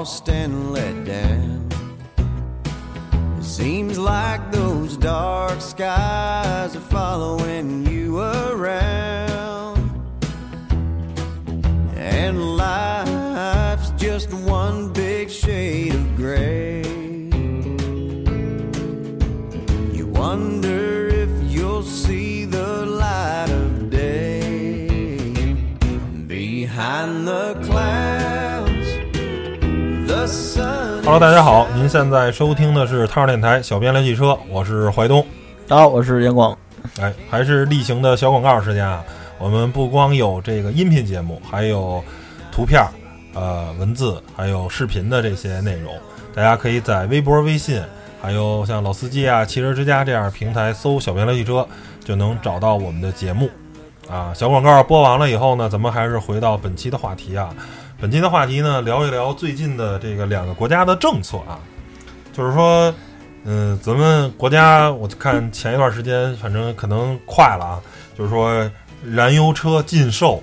lost and let down. It seems like those dark skies Hello，大家好，您现在收听的是汤儿电台小编聊汽车，我是怀东。大家好，我是严广。哎，还是例行的小广告时间啊！我们不光有这个音频节目，还有图片、呃文字，还有视频的这些内容。大家可以在微博、微信，还有像老司机啊、汽车之家这样平台搜“小编聊汽车”，就能找到我们的节目。啊，小广告播完了以后呢，咱们还是回到本期的话题啊。本期的话题呢，聊一聊最近的这个两个国家的政策啊，就是说。嗯，咱们国家我看前一段时间，反正可能快了啊，就是说燃油车禁售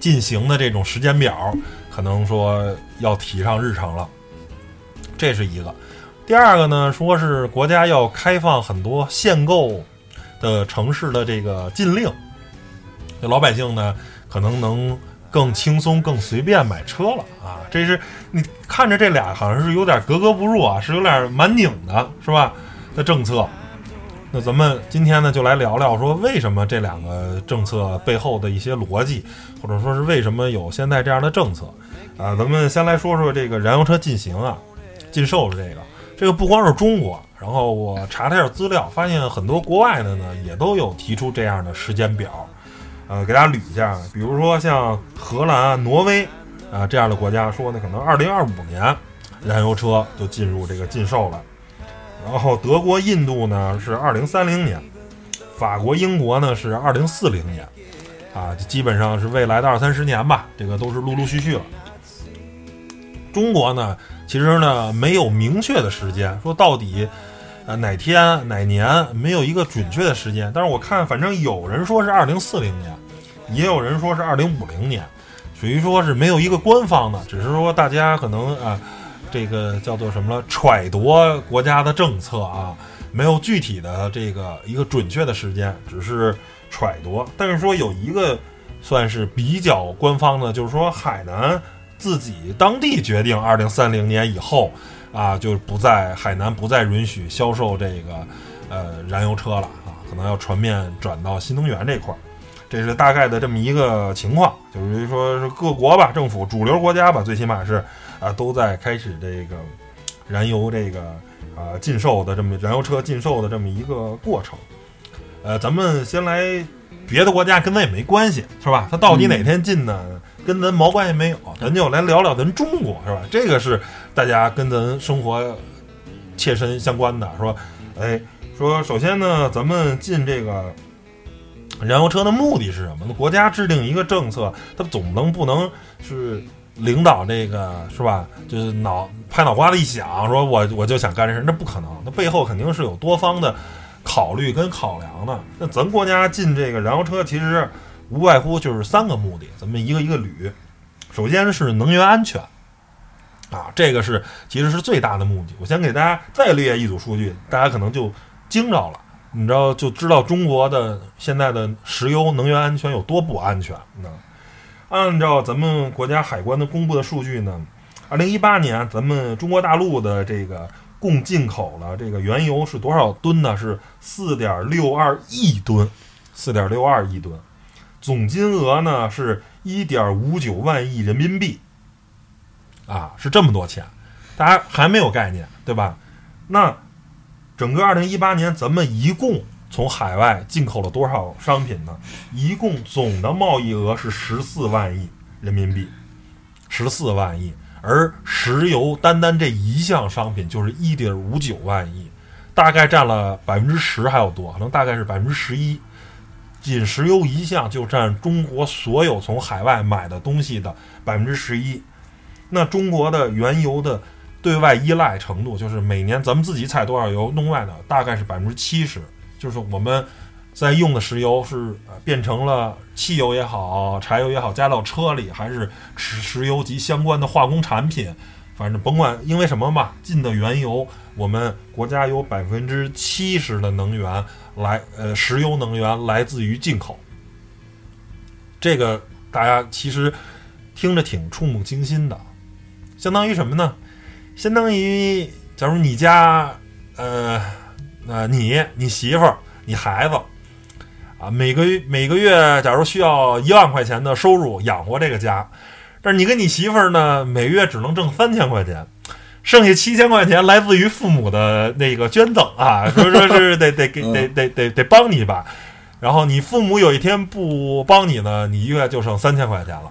进行的这种时间表，可能说要提上日程了。这是一个。第二个呢，说是国家要开放很多限购的城市的这个禁令，那老百姓呢可能能更轻松、更随便买车了啊。这是你看着这俩好像是有点格格不入啊，是有点蛮拧的，是吧？的政策。那咱们今天呢，就来聊聊说为什么这两个政策背后的一些逻辑，或者说是为什么有现在这样的政策啊？咱们先来说说这个燃油车禁行啊，禁售的这个。这个不光是中国，然后我查了一下资料，发现很多国外的呢也都有提出这样的时间表。呃，给大家捋一下，比如说像荷兰、挪威。啊，这样的国家说呢，可能二零二五年，燃油车就进入这个禁售了。然后德国、印度呢是二零三零年，法国、英国呢是二零四零年，啊，基本上是未来的二三十年吧，这个都是陆陆续续了。中国呢，其实呢没有明确的时间，说到底，呃哪天哪年没有一个准确的时间。但是我看，反正有人说是二零四零年，也有人说是二零五零年。属于说是没有一个官方的，只是说大家可能啊，这个叫做什么了，揣度国家的政策啊，没有具体的这个一个准确的时间，只是揣度。但是说有一个算是比较官方的，就是说海南自己当地决定，二零三零年以后啊，就是不在海南不再允许销售这个呃燃油车了啊，可能要全面转到新能源这块儿。这是大概的这么一个情况，就是说是各国吧，政府主流国家吧，最起码是啊，都在开始这个燃油这个啊禁售的这么燃油车禁售的这么一个过程。呃，咱们先来别的国家跟咱也没关系，是吧？它到底哪天禁呢？跟咱毛关系没有，咱就来聊聊咱中国，是吧？这个是大家跟咱生活切身相关的，说，哎，说首先呢，咱们进这个。燃油车的目的是什么？那国家制定一个政策，它总能不能是领导这个是吧？就是脑拍脑瓜子一想，说我我就想干这事，那不可能。那背后肯定是有多方的考虑跟考量的。那咱国家进这个燃油车，其实无外乎就是三个目的，咱们一个一个捋。首先是能源安全啊，这个是其实是最大的目的。我先给大家再列一组数据，大家可能就惊着了。你知道就知道中国的现在的石油能源安全有多不安全呢？按照咱们国家海关的公布的数据呢，二零一八年咱们中国大陆的这个共进口了这个原油是多少吨呢？是四点六二亿吨，四点六二亿吨，总金额呢是一点五九万亿人民币，啊，是这么多钱，大家还没有概念对吧？那。整个二零一八年，咱们一共从海外进口了多少商品呢？一共总的贸易额是十四万亿人民币，十四万亿。而石油单单这一项商品就是一点五九万亿，大概占了百分之十还要多，可能大概是百分之十一。仅石油一项就占中国所有从海外买的东西的百分之十一。那中国的原油的。对外依赖程度就是每年咱们自己采多少油，弄外的大概是百分之七十，就是我们在用的石油是变成了汽油也好，柴油也好，加到车里，还是石石油及相关的化工产品，反正甭管因为什么吧，进的原油，我们国家有百分之七十的能源来，呃，石油能源来自于进口。这个大家其实听着挺触目惊心的，相当于什么呢？相当于，假如你家，呃，呃，你、你媳妇儿、你孩子，啊，每个月每个月，假如需要一万块钱的收入养活这个家，但是你跟你媳妇儿呢，每月只能挣三千块钱，剩下七千块钱来自于父母的那个捐赠啊，说说是得得给得得得得帮你一把，然后你父母有一天不帮你呢，你一月就剩三千块钱了，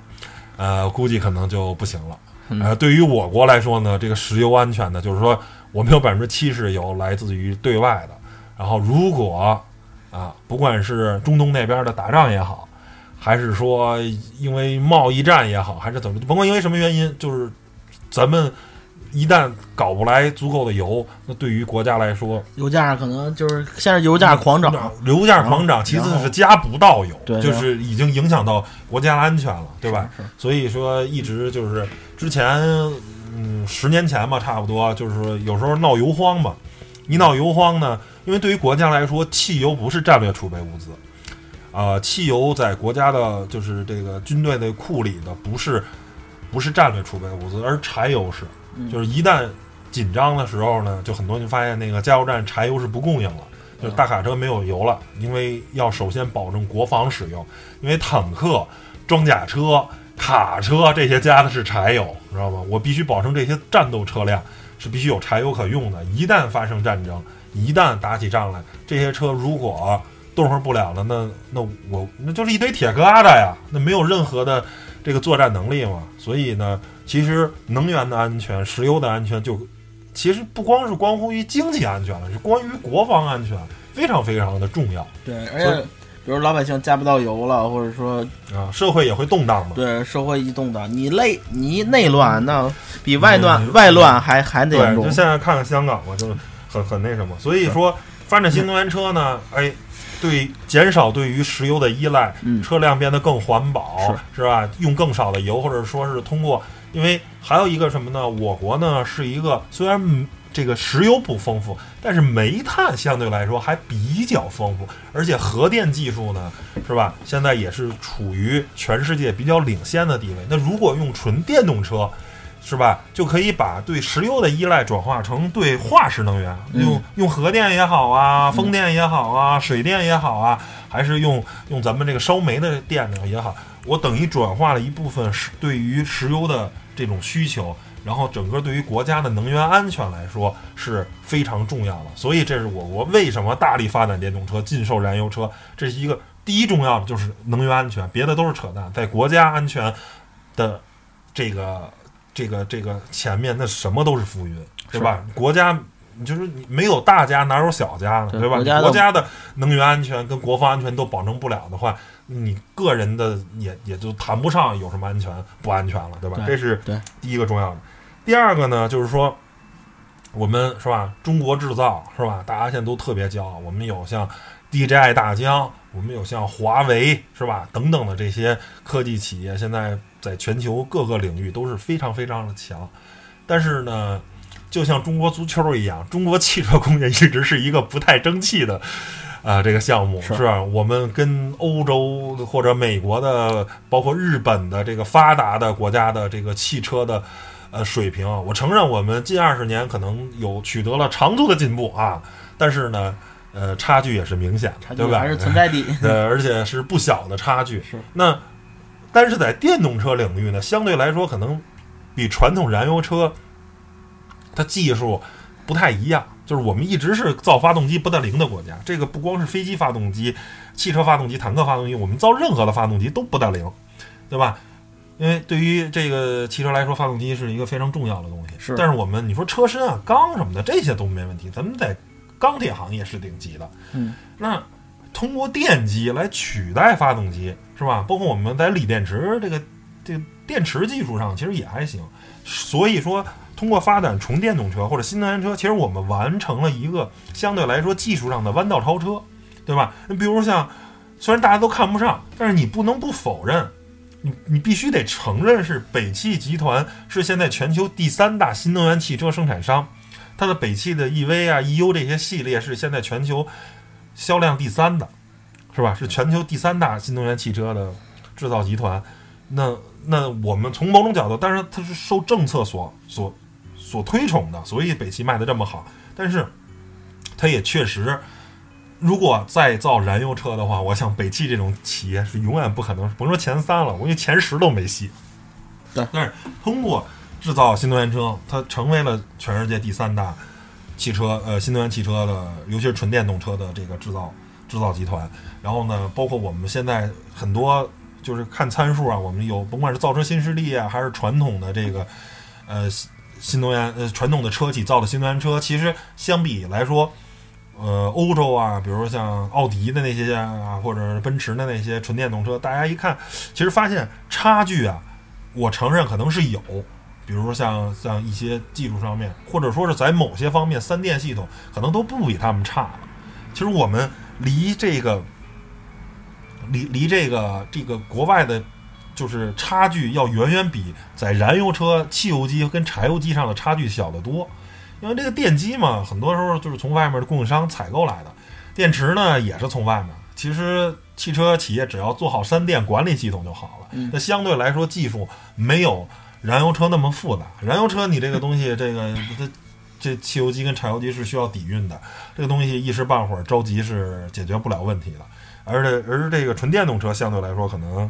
呃，估计可能就不行了。呃，对于我国来说呢，这个石油安全呢，就是说我们有百分之七十油来自于对外的。然后如果啊，不管是中东那边的打仗也好，还是说因为贸易战也好，还是怎么，甭管因为什么原因，就是咱们一旦搞不来足够的油，那对于国家来说，油价可能就是现在油价狂涨，油价狂涨，其次是加不到油，对就是已经影响到国家安全了，对吧？是所以说一直就是之前，嗯，十年前吧，差不多就是说有时候闹油荒嘛，一闹油荒呢，因为对于国家来说，汽油不是战略储备物资，啊、汽油在国家的就是这个军队的库里的不是不是战略储备物资，而柴油是，就是一旦紧张的时候呢，就很多人发现那个加油站柴油是不供应了。就是大卡车没有油了，因为要首先保证国防使用，因为坦克、装甲车、卡车这些加的是柴油，知道吗？我必须保证这些战斗车辆是必须有柴油可用的。一旦发生战争，一旦打起仗来，这些车如果动活不了了，那那我那就是一堆铁疙瘩呀，那没有任何的这个作战能力嘛。所以呢，其实能源的安全、石油的安全就其实不光是关乎于经济安全了，是关于国防安全，非常非常的重要对，而且比如老百姓加不到油了，或者说啊！社会也会动荡嘛。对社会一动荡，你内你一内乱，那比外乱、嗯外乱还还得严，重就。现在看看香港嘛，就是很很那什么。所以说，发展新能源车呢，哎，对，减少对于石油的依赖，嗯车辆变得更环保，是吧？用更少的油，或者说是通过，因为还有一个什么呢？我国呢是一个虽然嗯这个石油不丰富，但是煤炭相对来说还比较丰富，而且核电技术呢，是吧？现在也是处于全世界比较领先的地位。那如果用纯电动车，是吧？就可以把对石油的依赖转化成对化石能源，嗯用用核电也好啊，风电也好啊，水电也好啊，还是用用咱们这个烧煤的电呢也好，我等于转化了一部分石对于石油的这种需求，然后整个对于国家的能源安全来说是非常重要的。所以这是我国为什么大力发展电动车、禁售燃油车，这是一个第一重要的就是能源安全，别的都是扯淡，在国家安全的这个这个这个前面，那什么都是浮云，对吧？国家。你就是你没有大家哪有小家呢，对吧？国家的能源安全跟国防安全都保证不了的话，你个人的也也就谈不上有什么安全不安全了，对吧？对这是对第一个重要的。第二个呢，就是说我们是吧，中国制造是吧？大家现在都特别骄傲，我们有像 DJI 大疆，我们有像华为是吧等等的这些科技企业，现在在全球各个领域都是非常非常的强。但是呢，就像中国足球一样，中国汽车工业一直是一个不太争气的。啊、这个项目是是吧？我们跟欧洲或者美国的，包括日本的这个发达的国家的这个汽车的呃水平，我承认我们近二十年可能有取得了长足的进步啊，但是呢，呃，差距也是明显的，对吧？差距还是存在的。呃，而且是不小的差距。是那，但是在电动车领域呢，相对来说可能比传统燃油车，它技术不太一样。就是我们一直是造发动机不带零的国家，这个不光是飞机发动机、汽车发动机、坦克发动机，我们造任何的发动机都不带零，对吧？因为对于这个汽车来说，发动机是一个非常重要的东西。是但是我们你说车身啊、钢什么的这些都没问题，咱们在钢铁行业是顶级的。嗯，那通过电机来取代发动机，是吧？包括我们在锂电池这个这个电池技术上，其实也还行。所以说，通过发展纯电动车或者新能源车，其实我们完成了一个相对来说技术上的弯道超车，对吧？你比如像，虽然大家都看不上，但是你不能不否认，你你必须得承认是北汽集团是现在全球第三大新能源汽车生产商，它的北汽的 EV 啊、EU 这些系列是现在全球销量第三的，是吧？是全球第三大新能源汽车的制造集团。那那我们从某种角度，当然它是受政策所所所推崇的，所以北汽卖的这么好。但是它也确实，如果再造燃油车的话，我想北汽这种企业是永远不可能，甭说前三了，我觉得前十都没戏。对但是通过制造新能源车，它成为了全世界第三大汽车呃新能源汽车的，尤其是纯电动车的这个制造制造集团。然后呢，包括我们现在很多就是看参数啊，我们有甭管是造车新势力啊，还是传统的这个呃新能源呃传统的车企造的新能源车，其实相比来说。呃，欧洲啊，比如说像奥迪的那些啊，或者奔驰的那些纯电动车，大家一看，其实发现差距啊，我承认可能是有，比如说像像一些技术上面，或者说是在某些方面，三电系统可能都不比他们差了。其实我们离这个离离这个这个国外的，就是差距要远远比在燃油车、汽油机跟柴油机上的差距小得多。因为这个电机嘛，很多时候就是从外面的供应商采购来的，电池呢也是从外面。其实汽车企业只要做好三电管理系统就好了。那相对来说技术没有燃油车那么复杂。燃油车你这个东西，这个它这汽油机跟柴油机是需要底蕴的，这个东西一时半会儿着急是解决不了问题的。而且而这个纯电动车相对来说可能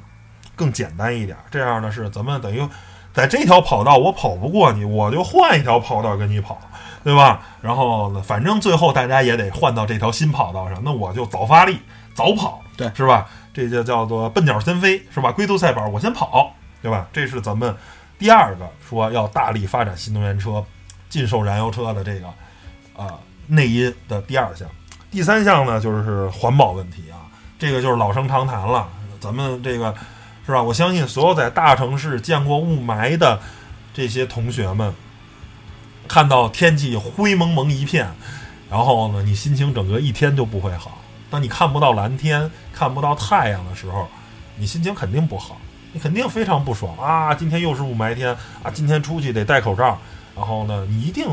更简单一点。这样呢是咱们等于在这条跑道我跑不过你，我就换一条跑道跟你跑。对吧？然后呢，反正最后大家也得换到这条新跑道上，那我就早发力、早跑，对是吧？这就叫做笨鸟先飞，是吧？龟兔赛跑，我先跑，对吧？这是咱们第二个说要大力发展新能源车、禁售燃油车的这个啊内因的第二项。第三项呢，就是环保问题啊，这个就是老生常谈了。咱们这个是吧？我相信所有在大城市见过雾霾的这些同学们。看到天气灰蒙蒙一片，然后呢，你心情整个一天就不会好。当你看不到蓝天、看不到太阳的时候，你心情肯定不好，你肯定非常不爽啊！今天又是雾霾天啊！今天出去得戴口罩，然后呢，你一定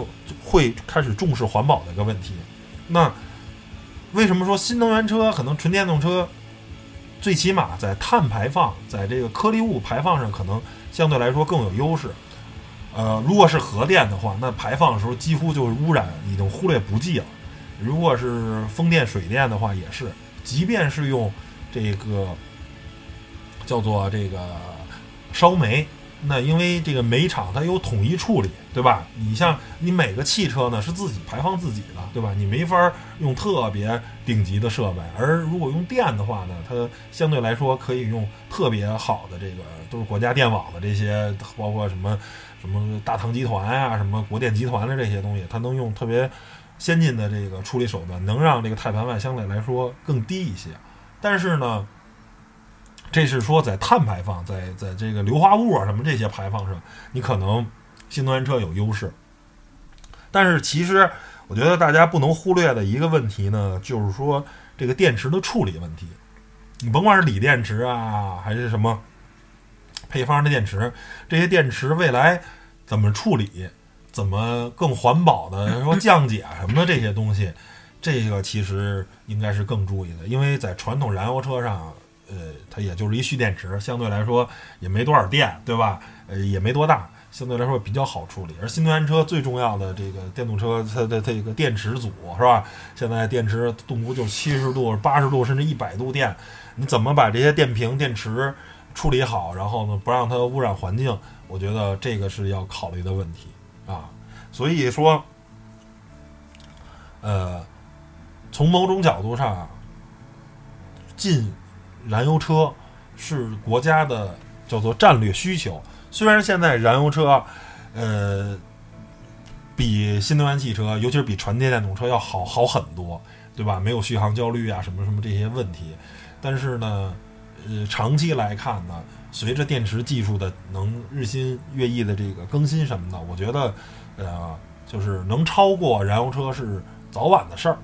会开始重视环保的一个问题。那为什么说新能源车可能纯电动车最起码在碳排放、在这个颗粒物排放上可能相对来说更有优势？呃，如果是核电的话，那排放的时候几乎就是污染已经忽略不计了。如果是风电、水电的话，也是，即便是用这个叫做这个烧煤，那因为这个煤厂它有统一处理，对吧？你像你每个汽车呢是自己排放自己的，对吧？你没法用特别顶级的设备。而如果用电的话呢，它相对来说可以用特别好的这个都是国家电网的这些，包括什么。什么大唐集团啊，什么国电集团的这些东西，它能用特别先进的这个处理手段，能让这个碳排放相对来说更低一些。但是呢，这是说在碳排放，在在这个硫化物啊什么这些排放上，你可能新能源车有优势。但是其实我觉得大家不能忽略的一个问题呢，就是说这个电池的处理问题。你甭管是锂电池啊，还是什么。配方的电池，这些电池未来怎么处理，怎么更环保的说降解什么的这些东西，这个其实应该是更注意的，因为在传统燃油车上，呃，它也就是一蓄电池，相对来说也没多少电，对吧？呃，也没多大，相对来说比较好处理。而新能源车最重要的这个电动车，它的这个电池组是吧？现在电池动不就七十度、八十度甚至一百度电，你怎么把这些电瓶、电池？处理好，然后呢，不让它污染环境，我觉得这个是要考虑的问题啊。所以说，呃，从某种角度上，禁燃油车是国家的叫做战略需求。虽然现在燃油车，呃，比新能源汽车，尤其是比纯电电动车要好好很多，对吧？没有续航焦虑啊，什么什么这些问题，但是呢。呃，长期来看呢，随着电池技术的能日新月异的这个更新什么的，我觉得，呃，就是能超过燃油车是早晚的事儿，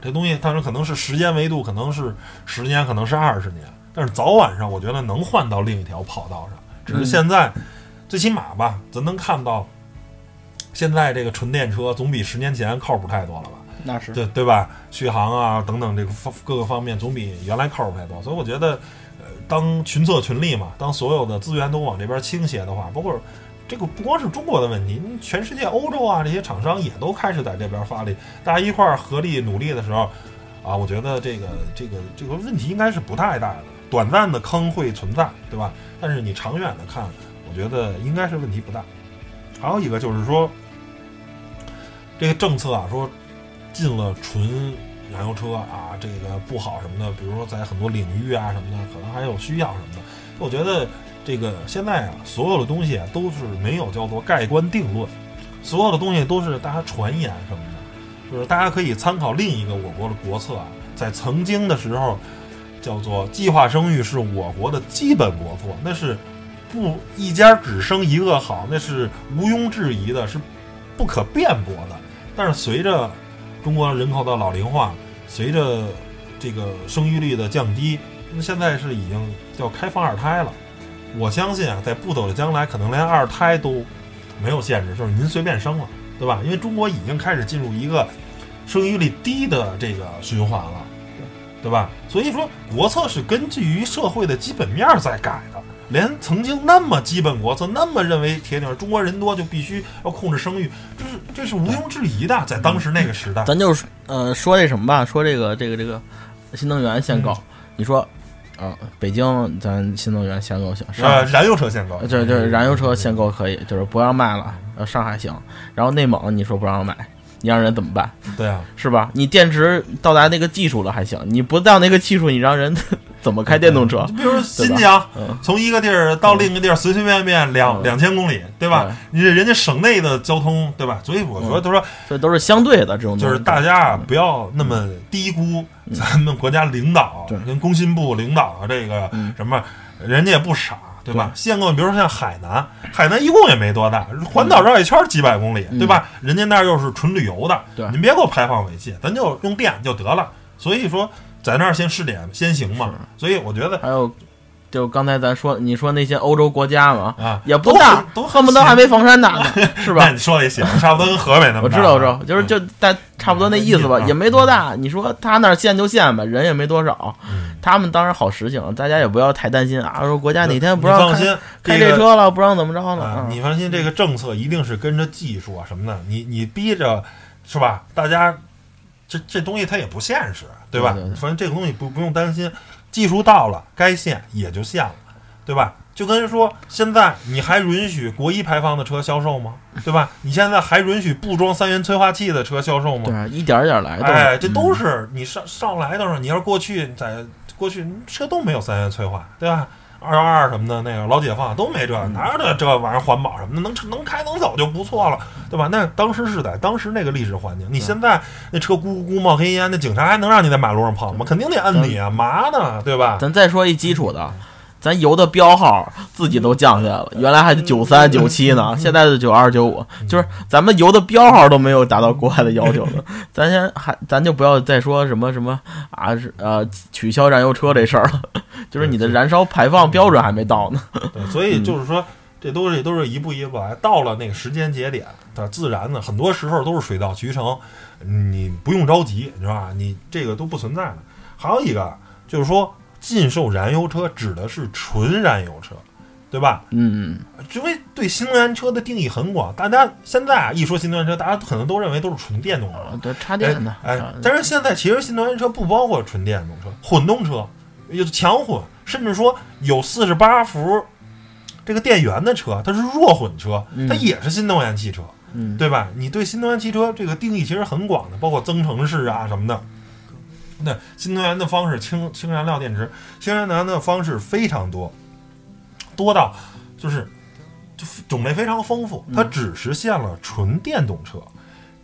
这东西当然可能是时间维度，可能是十年，可能是二十年，但是早晚上我觉得能换到另一条跑道上。只是现在，最起码吧，咱能看到，现在这个纯电车总比十年前靠谱太多了吧？那是对对吧？续航啊等等这个方各个方面总比原来靠谱太多，所以我觉得，呃，当群策群力嘛，当所有的资源都往这边倾斜的话，包括这个不光是中国的问题，全世界欧洲啊这些厂商也都开始在这边发力，大家一块儿合力努力的时候，啊，我觉得这个这个这个问题应该是不太大的，短暂的坑会存在，对吧？但是你长远的看，我觉得应该是问题不大。还有一个就是说，这个政策啊，说进了纯燃油车啊，这个不好什么的，比如说在很多领域啊什么的，可能还有需要什么的。我觉得这个现在啊，所有的东西啊都是没有叫做盖棺定论，所有的东西都是大家传言什么的，就是大家可以参考另一个我国的国策啊，在曾经的时候叫做计划生育是我国的基本国策，那是不一家只生一个好，那是毋庸置疑的，是不可辩驳的。但是随着中国人口的老龄化，随着这个生育率的降低，那现在是已经叫开放二胎了。我相信啊，在不久的将来，可能连二胎都没有限制，就是您随便生了，对吧？因为中国已经开始进入一个生育率低的这个循环了，对吧？所以说，国策是根据于社会的基本面儿在改的。连曾经那么基本国策，那么认为铁定中国人多就必须要控制生育，这是这是毋庸置疑的，在当时那个时代。咱就是呃说这什么吧，说这个这个这个新能源限购，你说啊、北京咱新能源限购行，上呃，燃油车限购，就是就是燃油车限购可以，就是不让卖了，呃上海行，然后内蒙你说不让卖，你让人怎么办？对啊，是吧？你电池到达那个技术了还行，你不到那个技术，你让人怎么开电动车就？比如说新疆，嗯，从一个地儿到另一个地儿，随随便便两嗯两千公里，对吧？你人家省内的交通，对吧？所以我说，他说这都是相对的这种，就是大家啊，不要那么低估咱们国家领导对跟工信部领导这个嗯什么，人家也不傻。对吧？限购，比如说像海南，海南一共也没多大，环岛绕一圈几百公里，对吧？人家那儿又是纯旅游的，嗯对您别给我排放尾气，咱就用电就得了。所以说，在那儿先试点先行嘛。所以我觉得还有，就刚才咱说，你说那些欧洲国家嘛，啊，也不大，都恨不得还没房山大呢，是吧那？你说的也行，差不多跟河北那么大我知道，我知道，就是就大差不多那意思吧，嗯也没多大。你说他那儿限就限吧，人也没多少，嗯他们当然好实行，大家也不要太担心啊。说国家哪天不让放心，开这车了，不让怎么着了你放心，这个政策一定是跟着技术啊什么的，你你逼着是吧？大家这这东西它也不现实，对吧？反正这个东西不不用担心，技术到了该限也就限了，对吧？就跟说现在你还允许国一排放的车销售吗？对吧？你现在还允许不装三元催化器的车销售吗？对，啊一点儿一点儿来的。哎，这都嗯是你上上来的时候，你要是过去在过去车都没有三元催化，对吧？二幺二什么的，那个老解放都没这，嗯哪有这这玩意儿环保什么的，能能开能走就不错了，对吧？那当时是在当时那个历史环境，你现在那车咕咕咕冒黑烟，那警察还能让你在马路上跑吗？肯定得摁你啊，嘛呢，对吧？咱再说一基础的，咱油的标号自己都降下来了，原来还是九三九七呢，现在是九二九五，就是咱们油的标号都没有达到国外的要求呢。咱先还咱就不要再说什么什么啊是呃取消燃油车这事儿了，就是你的燃烧排放标准还没到呢。对，所以就是说，这东西都是一步一步来，到了那个时间节点，它自然的，很多时候都是水到渠成，你不用着急，你知道吧？你这个都不存在的。还有一个就是说，禁售燃油车指的是纯燃油车，对吧？嗯嗯，因为对新能源车的定义很广，大家现在啊一说新能源车，大家可能都认为都是纯电动车，对，插电的，哎啊，但是现在其实新能源车不包括纯电动车，混动车有强混，甚至说有四十八伏这个电源的车，它是弱混车，它嗯也是新能源汽车，嗯，对吧？你对新能源汽车这个定义其实很广的，包括增程式啊什么的。那新能源的方式，氢氢燃料电池，氢燃料的方式非常多，多到就是就种类非常丰富，它只实现了纯电动车，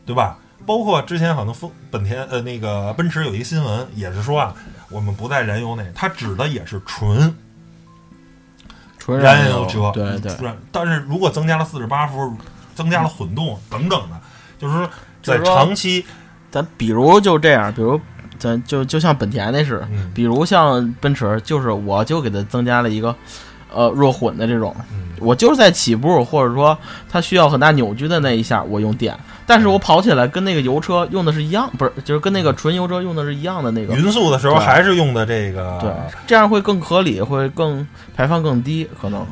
对吧？包括之前可能丰本田呃那个奔驰有一个新闻，也是说啊，我们不在燃油内，它指的也是纯纯燃油油车，对对，但是如果增加了四十八伏，增加了混动等等的，就是说在长期咱比如就这样，比如咱就就像本田那是，嗯。比如像奔驰，就是我就给它增加了一个呃弱混的这种，嗯。我就是在起步或者说它需要很大扭矩的那一下我用电，但是我跑起来跟那个油车用的是一样，不是就是跟那个纯油车用的是一样的那个。匀速的时候还是用的这个，对，这样会更合理，会更排放更低，可能，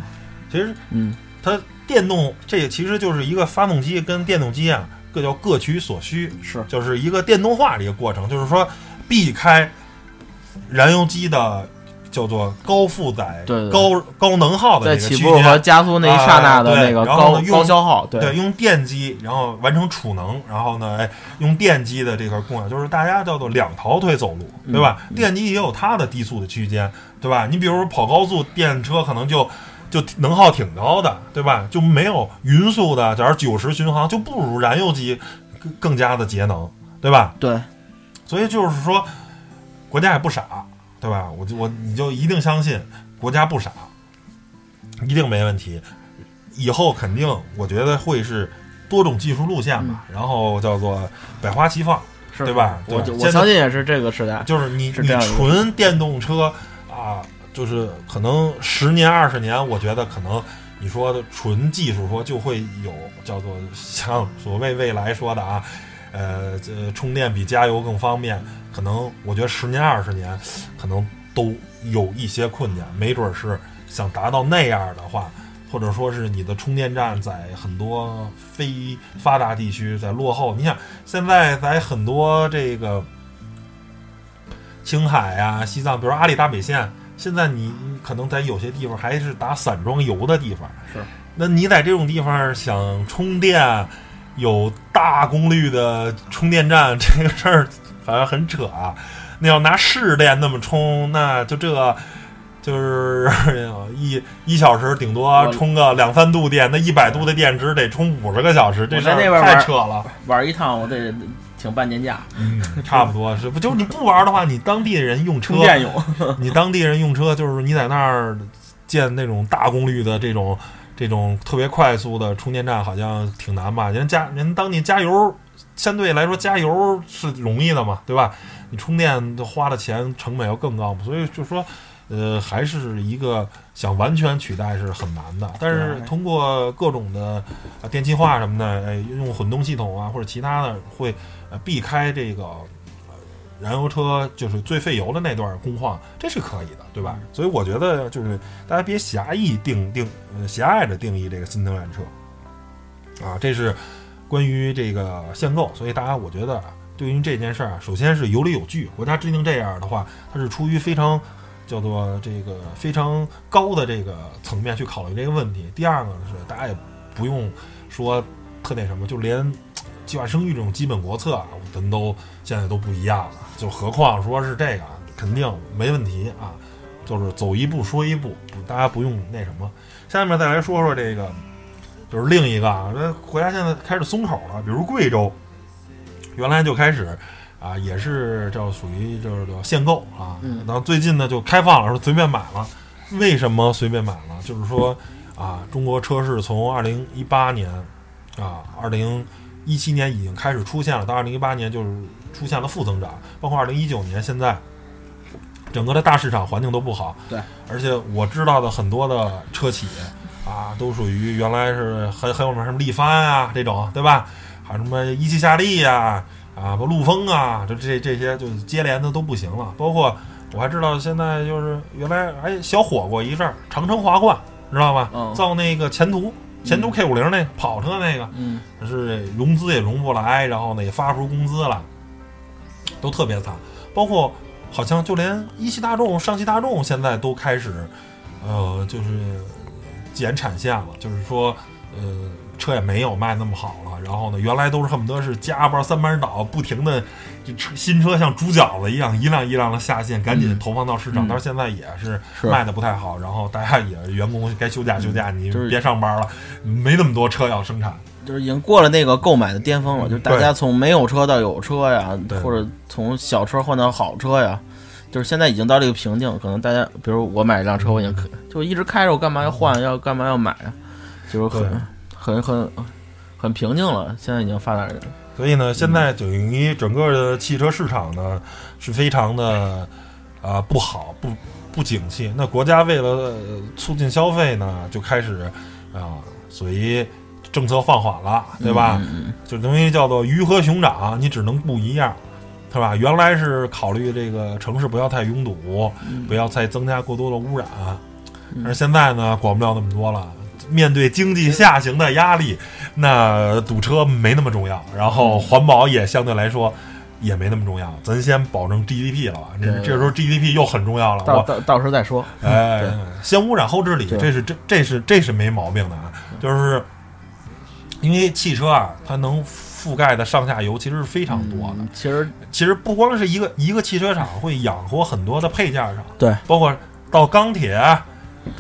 其实嗯，它电动这个其实就是一个发动机跟电动机啊，各叫各取所需，是。就是一个电动化的一个过程，就是说避开燃油机的叫做高负载、对对高高能耗的在这个区间起步和加速那一刹那的那个高然后呢用高消耗，对，用电机，然后完成储能，然后呢，哎，用电机的这个供氧，就是大家叫做两条腿走路，对吧？电机也有它的低速的区间，对吧？你比如说跑高速，电车可能就就能耗挺高的，对吧？就没有匀速的，假如九十巡航，就不如燃油机更更加的节能，对吧？对，所以就是说，国家也不傻，对吧？我就我你就一定相信国家不傻，一定没问题。以后肯定，我觉得会是多种技术路线吧，然后叫做百花齐放，是对吧我就我相信也是这个时代，就是你你纯电动车啊，就是可能十年二十年，我觉得可能你说的纯技术说就会有叫做像所谓未来说的啊，呃，这充电比加油更方便，可能我觉得十年二十年可能都有一些困难，没准是想达到那样的话。或者说是你的充电站在很多非发达地区在落后，你想现在在很多这个青海啊、西藏，比如阿里大北线，现在你你可能在有些地方还是打散装油的地方。是，那你在这种地方想充电，有大功率的充电站，这个事儿好像很扯啊。那要拿市电那么充，那就这。就是一一小时顶多充个两三度电，那一百度的电池得充五十个小时，这事儿太扯了。玩一趟我得请半年假，嗯，差不多是不就是你不玩的话，你当地人用车充电用。你当地人用车，就是你在那儿建那种大功率的这种这种特别快速的充电站，好像挺难吧？人加人当地加油相对来说加油是容易的嘛，对吧？你充电花的钱成本要更高嘛，所以就说。呃，还是一个想完全取代是很难的，但是通过各种的啊电气化什么的，哎，用混动系统啊或者其他的，会呃避开这个呃燃油车就是最费油的那段工况，这是可以的，对吧？所以我觉得就是大家别狭义定定呃狭隘的定义这个新能源车啊，这是关于这个限购，所以大家我觉得啊对于这件事儿啊，首先是有理有据，国家制定这样的话，它是出于非常叫做这个非常高的这个层面去考虑这个问题。第二个呢是大家也不用说特那什么，就连计划生育这种基本国策啊，咱都现在都不一样了，就何况说是这个，肯定没问题啊。就是走一步说一步，大家不用那什么。下面再来说说这个，就是另一个啊，这国家现在开始松口了，比如贵州，原来就开始啊，也是叫属于就是叫限购啊，嗯然后最近呢就开放了，说随便买了。为什么随便买了？就是说啊，中国车市从二零一八年啊，二零一七年已经开始出现了，到二零一八年就是出现了负增长，包括二零一九年现在。整个的大市场环境都不好，对，而且我知道的很多的车企啊，都属于原来是很很有名，什么力帆啊这种，对吧？还有什么一汽夏利呀、啊，不陆风啊，这这这些就接连的都不行了。包括我还知道现在就是原来还小火过一阵儿，长城华冠，知道吧？嗯造那个前途前途 K 五零那跑车那个，嗯，是融资也融不来，然后呢也发不出工资了，都特别惨。包括好像就连一汽大众、上汽大众现在都开始，呃，就是减产线了，就是说，呃，车也没有卖那么好了。然后呢，原来都是恨不得是加班三班倒，不停的这车新车像猪饺子一样，一辆一辆的下线，赶紧投放到市场。嗯但是现在也是是卖的不太好，然后大家也员工该休假休假，你别上班了，没那么多车要生产。就是已经过了那个购买的巅峰了，就是大家从没有车到有车呀，或者从小车换到好车呀，就是现在已经到这个瓶颈。可能大家，比如我买一辆车，我已经可就一直开着，我干嘛要换？要干嘛要买啊？就是对很很很很平静了。现在已经发达人，所以呢，现在九零一整个的汽车市场呢是非常的啊、不好，不不景气。那国家为了呃促进消费呢，就开始啊、所以政策放缓了，对吧？嗯就等于叫做鱼和熊掌，你只能不一样，是吧？原来是考虑这个城市不要太拥堵，不要再增加过多的污染，但是现在呢，管不了那么多了。面对经济下行的压力，那堵车没那么重要，然后环保也相对来说也没那么重要。咱先保证 GDP 了吧？这这时候 GDP 又很重要了。到到到时候再说。哎，先污染后治理，这是这这是这是没毛病的啊。就是因为汽车啊，它能覆盖的上下游其实是非常多的。嗯其实其实不光是一个一个汽车厂会养活很多的配件厂，对，包括到钢铁、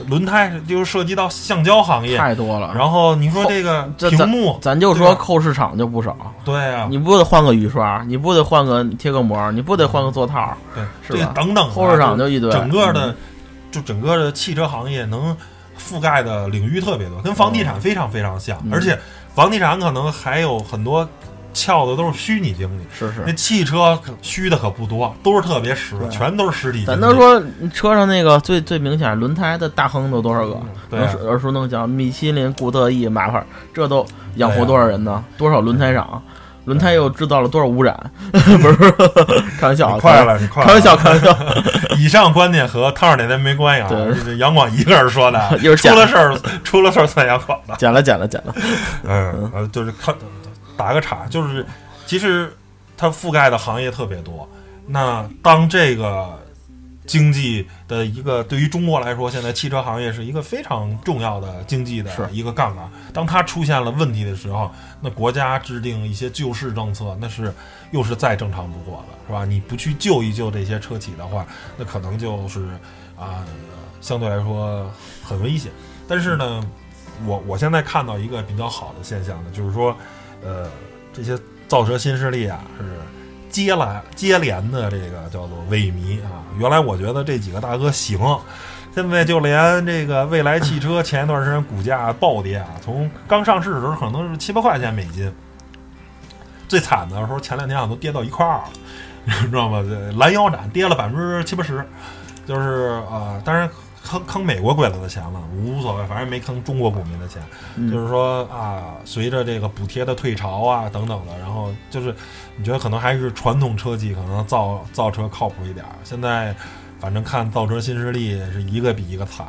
轮胎，就是涉及到橡胶行业。太多了。然后你说这个屏幕，咱就说扣市场就不少，对啊，你不得换个雨刷，你不得换个贴个膜，你不得换个座套，对，是吧？这等等啊，后市场就一堆。整个的嗯，就整个的汽车行业能覆盖的领域特别多，跟房地产非常非常像，嗯。而且房地产可能还有很多撬的都是虚拟经济。是是那，汽车虚的可不多，都是特别实，全都是实体。咱都说车上那个最最明显，轮胎的大亨都多少个？对啊能耳熟能详，米其林、固特异、马牌，这都养活多少人呢？多少轮胎厂？轮胎又制造了多少污染？不是，开玩笑，你快了，你快了。开玩笑，开玩笑。以上观点和汤二奶奶没关系啊，杨广一个人说的，出了事儿，出了事儿算杨广的。剪了，剪了，剪了。嗯，呃，就是看打个岔，就是其实它覆盖的行业特别多。那当这个经济的一个对于中国来说，现在汽车行业是一个非常重要的经济的一个杠杆。当它出现了问题的时候，那国家制定一些救市政策，那是又是再正常不过的，是吧？你不去救一救这些车企的话，那可能就是啊、相对来说很危险。但是呢，我我现在看到一个比较好的现象呢，就是说，呃，这些造车新势力啊是接来接连的这个叫做萎靡啊。原来我觉得这几个大哥行，现在就连这个蔚来汽车前一段时间股价暴跌啊，从刚上市的时候可能是七八块钱美金，最惨的时候前两天好像都跌到一块二了，你知道吗？这拦腰斩跌了百分之七八十，就是呃，当然坑坑美国鬼子的钱了，无所谓，反正没坑中国股民的钱。嗯就是说啊，随着这个补贴的退潮啊等等的，然后就是你觉得可能还是传统车企可能造造车靠谱一点儿。现在反正看造车新势力是一个比一个惨。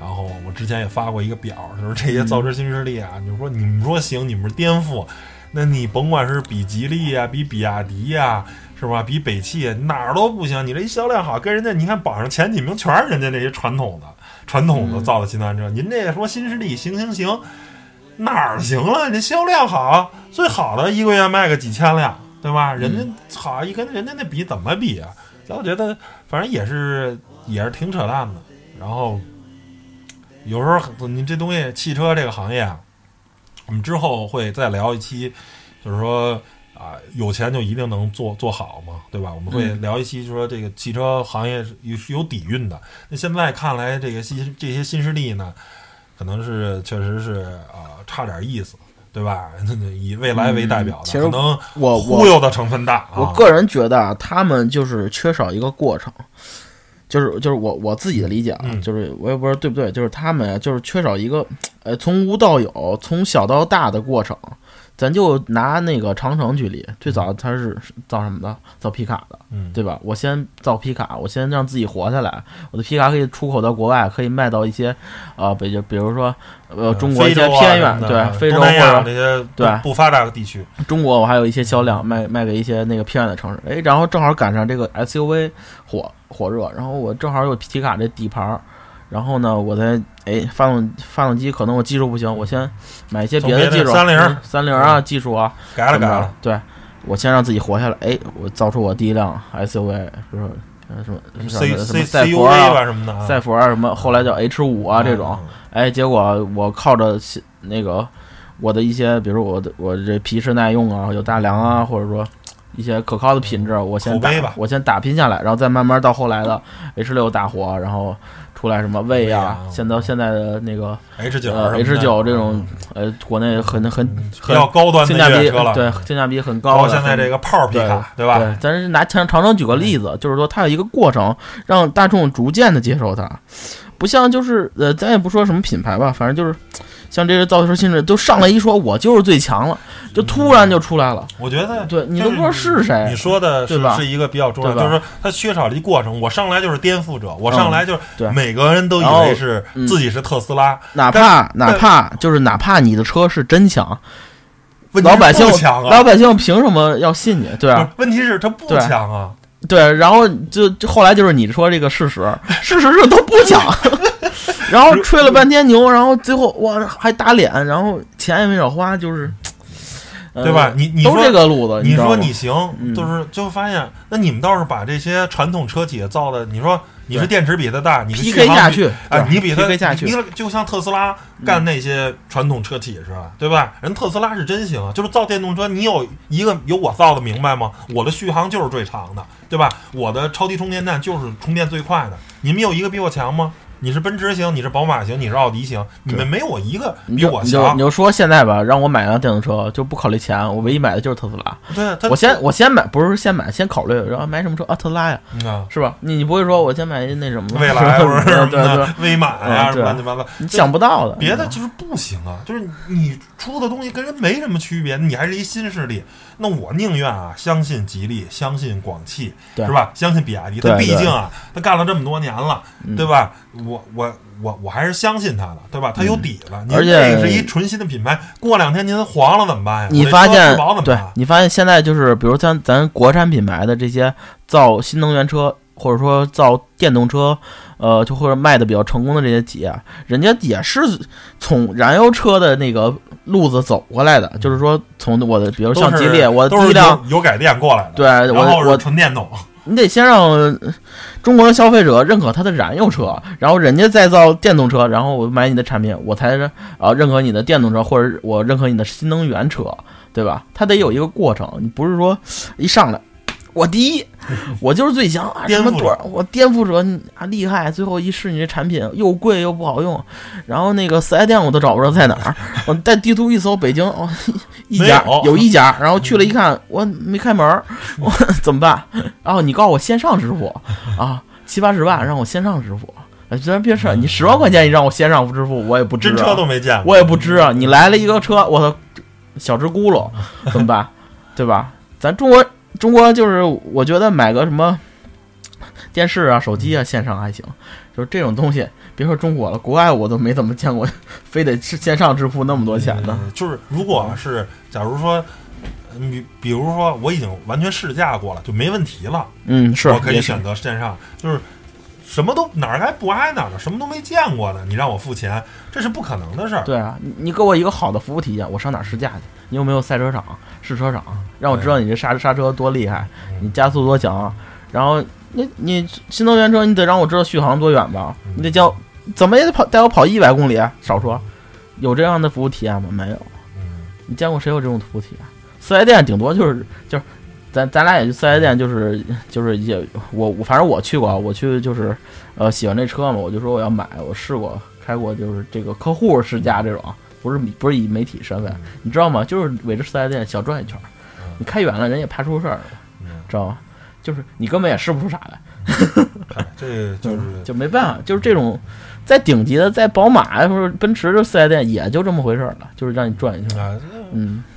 然后我之前也发过一个表，就是这些造车新势力啊，你说你们说行，你们是颠覆，那你甭管是比吉利呀、比比亚迪呀、是吧？比北汽哪儿都不行，你这一销量好，跟人家你看榜上前几名全是人家那些传统的、传统的造的新能源车。您这个说新势力行行行，哪儿行了？你销量好，最好的一个月卖个几千辆，对吧？人家好一跟人家那比怎么比啊？所以我觉得反正也是也是挺扯淡的。然后有时候你这东西汽车这个行业啊，我们之后会再聊一期，就是说啊，有钱就一定能做做好嘛，对吧？我们会嗯聊一期，就说这个汽车行业是有底蕴的。那现在看来，这个新这些新势力呢，可能是确实是啊、差点意思，对吧？以未来为代表的，嗯其实可能我忽悠的成分大。啊、我个人觉得啊，他们就是缺少一个过程，就是就是我我自己的理解啊，嗯就是我也不知道对不对，就是他们啊，就是缺少一个呃从无到有，从小到大的过程。咱就拿那个长城举例，最早它是造什么的？造皮卡的，嗯，对吧？我先造皮卡，我先让自己活下来，我的皮卡可以出口到国外，可以卖到一些呃，比就比如说呃中国一些偏远，对非洲或者那些对不不发达的地区，中国我还有一些销量卖卖给一些那个偏远的城市，哎，然后正好赶上这个 SUV 火火热，然后我正好有皮卡这底盘儿，然后呢，我再哎发动发动机可能我技术不行，我先买一些别的技术，从别的30嗯三菱啊技术啊，改了改了，对我先让自己活下来，哎，我造出我第一辆 SUV，比如说呃什么什么 C C 赛 C 佛 U 啊、吧什么的。啊，赛佛啊什么，后来叫 H 五啊这种，嗯哎，结果我靠着那个我的一些，比如我的我这皮实耐用啊，有大梁啊，或者说一些可靠的品质，我先打我先打拼下来，然后再慢慢到后来的 H 六大火，然后出来什么魏魏啊啊，现到现在的那个 H 九、呃 H 九这种呃国内很很比较高端的性价比越野车了，对性价比很高包。括现在这个炮皮卡，对吧？对，咱是拿长长城举个例子，就是说它有一个过程，让大众逐渐的接受它，不像就是呃，咱也不说什么品牌吧，反正就是像这些造车新势力都上来一说我就是最强了，就突然就出来了。我觉得对你都不知道是谁你说的是吧是一个比较重要，就是说它缺少了一过程。我上来就是颠覆者，我上来就是每个人都以为是嗯自己是特斯拉，哪怕哪怕就是哪怕你的车是真强，老百姓强啊老。百姓凭什么要信你？对啊，问题是他不强啊，对，然后就就后来就是你说这个事实，事实是都不讲，然后吹了半天牛，然后最后哇还打脸，然后钱也没少花，就是，呃对吧？你你都说这个路子，你说你行，嗯。就是就发现，那你们倒是把这些传统车企造的，你说你是电池比它大，你是 PK 下去，啊，你比它 PK 下去嗯你，就像特斯拉干那些传统车企似的？对吧？人特斯拉是真行啊，就是造电动车，你有一个有我造的明白吗？我的续航就是最长的，对吧？我的超级充电站就是充电最快的，你们有一个比我强吗？你是奔驰型，你是宝马型，你是奥迪型，你们没有一个比我就你就强你。就说现在吧，让我买辆电动车就不考虑钱，我唯一买的就是特斯拉。对，我先我先买，不是先买，先考虑，然后买什么车啊？特斯拉呀，是吧？你你不会说我先买那什么蔚来或者什么对对的，威马呀，乱七八糟，你想不到的，别的就是不行啊，就是你出的东西跟人没什么区别，你还是一新势力。那我宁愿啊，相信吉利，相信广汽，是吧？相信比亚迪，他毕竟啊，他干了这么多年了，嗯对吧？我我我我还是相信他的，对吧？他有底子。而且这个是一纯新的品牌，过两天您黄了怎么办呀？你发现对？你发现现在就是，比如像咱国产品牌的这些造新能源车，或者说造电动车，呃，就或者卖的比较成功的这些企业，人家也是从燃油车的那个路子走过来的，就是说从我的，比如像吉利，我的第一辆，油油改电过来的，对然后是我我纯电动，你得先让呃中国的消费者认可它的燃油车，然后人家再造电动车，然后我买你的产品，我才啊认可你的电动车，或者我认可你的新能源车，对吧？它得有一个过程，你不是说一上来我第一，我就是最强啊，颠覆者什么多我颠覆者啊厉害，最后一试你这产品又贵又不好用，然后那个四 S 店我都找不着在哪儿，我在地图一搜北京哦一家有有一家，然后去了一看我没开门儿，我怎么办？然后你告诉我线上支付啊，七八十万让我线上支付。哎，咱别说，你十万块钱你让我线上支付，我也不支啊真车都没见过，我也不支啊。你来了一个车，我操，小只轱辘怎么办？对吧？咱中国中国就是，我觉得买个什么电视啊、手机啊，线上还行。就是这种东西，别说中国了，国外我都没怎么见过，非得是线上支付那么多钱的。呃就是如果是假如说，嗯比比如说我已经完全试驾过了，就没问题了，嗯，是我可以选择线上，就是什么都哪儿挨不挨哪儿的，什么都没见过的，你让我付钱，这是不可能的事儿。对啊，你你给我一个好的服务体验，我上哪儿试驾去？你有没有赛车场、试车场，让我知道你这刹刹车多厉害，你加速多强？然后你你新能源车，你得让我知道续航多远吧？你得叫怎么也得跑带我跑一百公里，少说，有这样的服务体验吗？没有。嗯，你见过谁有这种服务体验？四 S 店顶多就是就是，咱咱俩也去四 S 店就是就是也我我反正我去过啊，我去就是呃喜欢这车嘛，我就说我要买，我试过开过就是这个客户试驾这种，不是不是以媒体身份，你知道吗？就是围着四 S 店小转一圈儿，你开远了人也怕出事儿知道吗？就是你根本也试不出啥来，这 就是就没办法，就是这种。在顶级的，在宝马呀或者奔驰的四 S 店也就这么回事儿了，就是让你转一圈嗯，五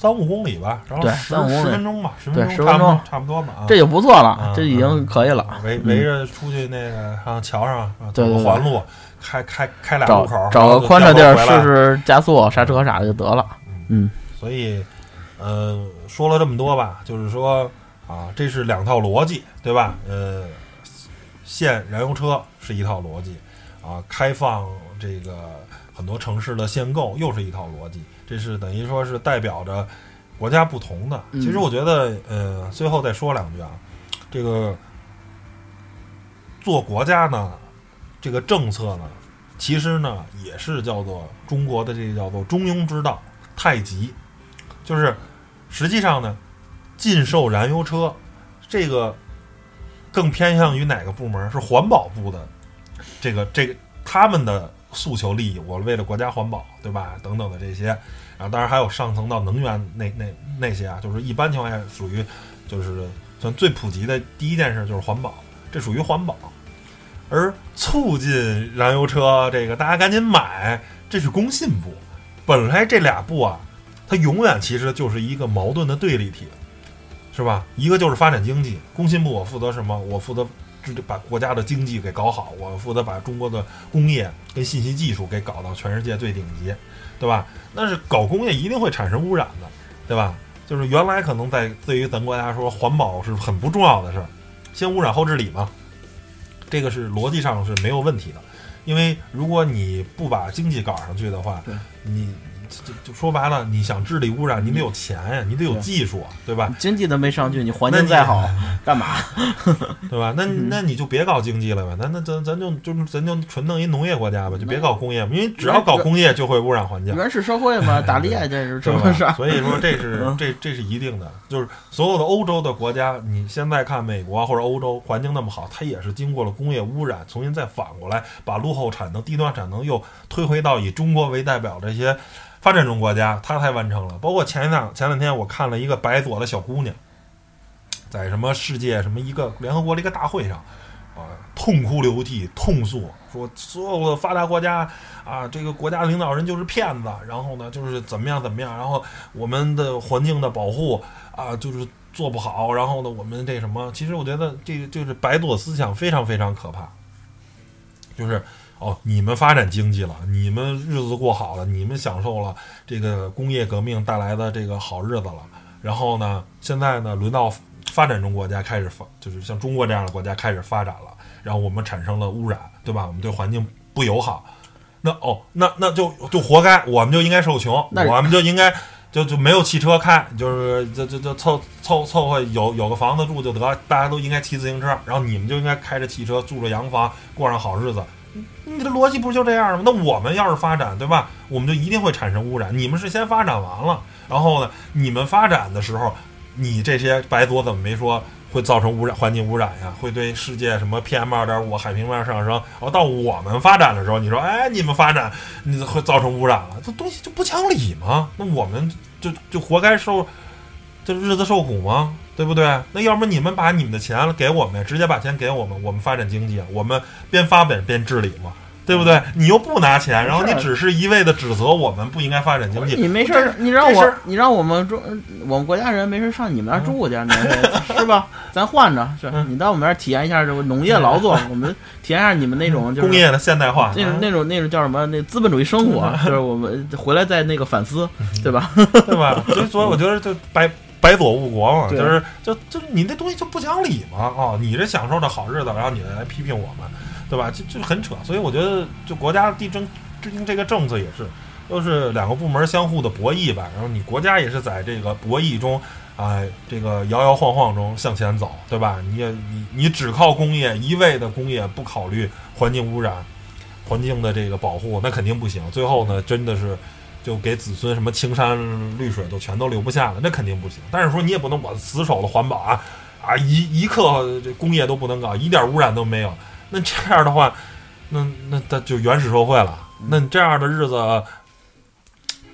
三五公里吧，然后对十三五公里十分钟吧，十对分钟差不多十分钟差不多吧啊。这就不错了啊，这已经可以了。围围着出去那个上桥上啊，对对对走个环路，开开开俩找路口，找个宽敞地儿试试加速、刹车啥的就得了。嗯，所以，呃，说了这么多吧，就是说啊，这是两套逻辑，对吧？呃，限燃油车是一套逻辑，啊，开放这个很多城市的限购又是一套逻辑，这是等于说是代表着国家不同的。嗯其实我觉得，呃，最后再说两句啊，这个做国家呢，这个政策呢，其实呢也是叫做中国的这个叫做中庸之道，太极，就是实际上呢，禁售燃油车，这个更偏向于哪个部门？是环保部的这个这个他们的诉求利益，我为了国家环保，对吧？等等的这些，然后当然还有上层到能源那那那些啊，就是一般情况下属于就是算最普及的第一件事就是环保，这属于环保。而促进燃油车这个大家赶紧买，这是工信部。本来这俩部啊，它永远其实就是一个矛盾的对立体，是吧？一个就是发展经济，工信部我负责什么？我负责把国家的经济给搞好，我负责把中国的工业跟信息技术给搞到全世界最顶级，对吧？那是搞工业一定会产生污染的，对吧？就是原来可能在对于咱国家说环保是很不重要的事儿，先污染后治理嘛。这个是逻辑上是没有问题的，因为如果你不把经济搞上去的话，你就就说白了，你想治理污染，你得有钱呀，你得有技术，对吧？经济都没上去，你环境再好，干嘛？对吧？那那你就别搞经济了吧？那那咱咱就就咱就纯弄一农业国家吧，就别搞工业，因为只要搞工业就会污染环境。原始社会嘛，打猎这是这么事。所以说这是这这是一定的，就是所有的欧洲的国家，你现在看美国或者欧洲环境那么好，它也是经过了工业污染，重新再反过来把落后产能、低端产能又推回到以中国为代表这些发展中国家，他才完成了。包括前一两前两天我看了一个白左的小姑娘。在什么世界什么一个联合国的一个大会上，啊，痛哭流涕，痛诉说所有的发达国家啊，这个国家领导人就是骗子，然后呢，就是怎么样怎么样，然后我们的环境的保护啊，就是做不好，然后呢，我们这什么，其实我觉得这个就是白左思想非常非常可怕，就是哦，你们发展经济了，你们日子过好了，你们享受了这个工业革命带来的这个好日子了，然后呢，现在呢，轮到。发展中国家开始发，就是像中国这样的国家开始发展了，然后我们产生了污染，对吧？我们对环境不友好，那哦，那那就就活该，我们就应该受穷，我们就应该就就没有汽车开，就是就就就凑凑凑合有有个房子住就得，大家都应该骑自行车，然后你们就应该开着汽车住着洋房过上好日子，你的逻辑不就这样吗？那我们要是发展，对吧？我们就一定会产生污染，你们是先发展完了，然后呢，你们发展的时候。你这些白左怎么没说会造成污染、环境污染呀？会对世界什么 PM 二点五、海平面上升？然后到我们发展的时候，你说，哎，你们发展，你会造成污染了？这东西就不讲理吗？那我们就就活该受这日子受苦吗？对不对？那要不你们把你们的钱给我们，直接把钱给我们，我们发展经济，我们边发展边治理嘛？对不对？你又不拿钱，然后你只是一味的指责我们不应该发展经济。你没事，你让我，你让我们中我们国家人没事上你们那儿住去，是吧？咱换着，是你到我们那儿体验一下这个农业劳作，我们体验一下你们那种就是工业的现代化，那种那种那种叫什么？那资本主义生活，就是我们回来再那个反思，对吧？对吧？所以所以我觉得就白白左误国嘛，就是就就你那东西就不讲理嘛啊！你这享受着好日子，然后你来批评我们。对吧？就就很扯，所以我觉得，就国家地政制定这个政策也是，都是两个部门相互的博弈吧。然后你国家也是在这个博弈中，啊，这个摇摇晃晃中向前走，对吧？你也你你只靠工业，一味的工业不考虑环境污染、环境的这个保护，那肯定不行。最后呢，真的是就给子孙什么青山绿水都全都留不下了，那肯定不行。但是说你也不能我死守的环保啊啊，一一刻这工业都不能搞，一点污染都没有。那这样的话，那那那就原始社会了。那这样的日子，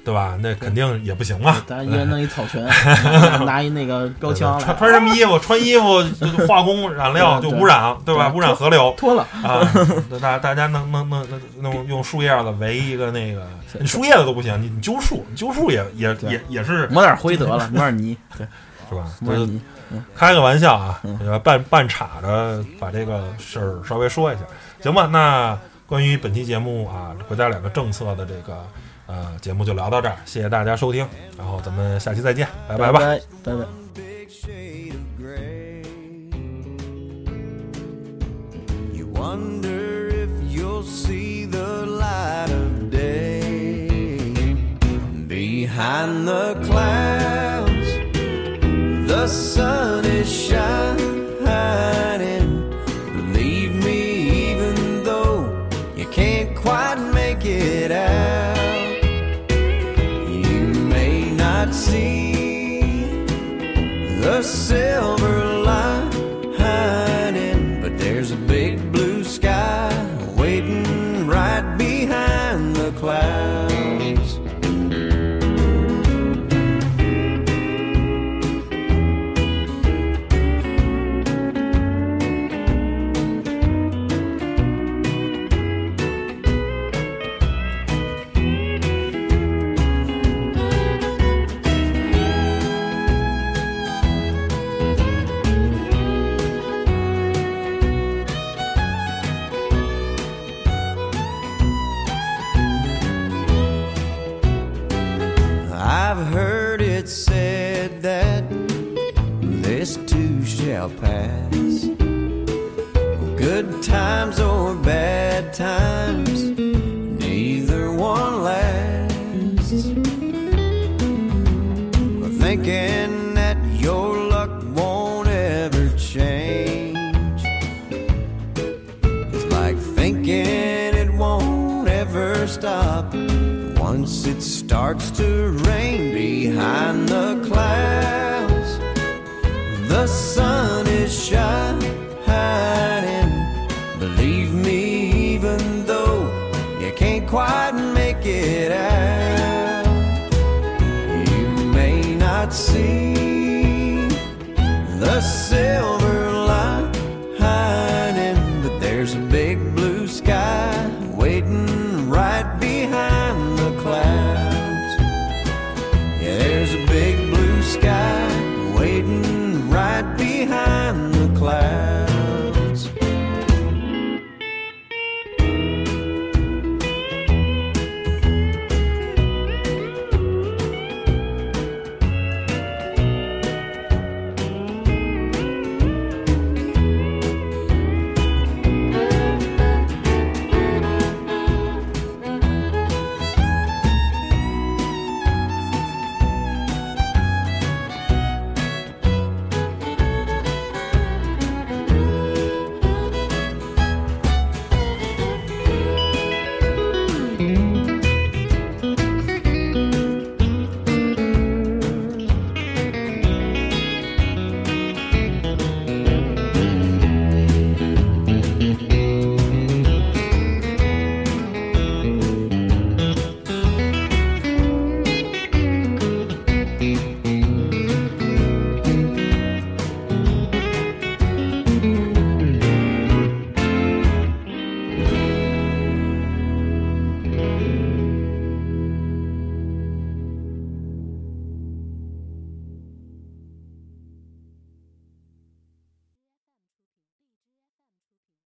对吧？那肯定也不行嘛。咱一人弄一草裙，拿一那个标枪，穿穿什么衣服？穿衣服化工染料就污染，对吧？污染河流。脱了啊！大大家能能能能用树叶子围一个那个，你树叶子都不行，你你揪树，揪树也也也也是抹点灰得了，抹点泥，对，是吧？抹点泥。开个玩笑啊，半半岔着把这个事儿稍微说一下，行吧？那关于本期节目啊，国家两个政策的这个呃节目就聊到这儿，谢谢大家收听，然后咱们下期再见，拜拜吧，拜拜。the sun is shining. See the silver lining,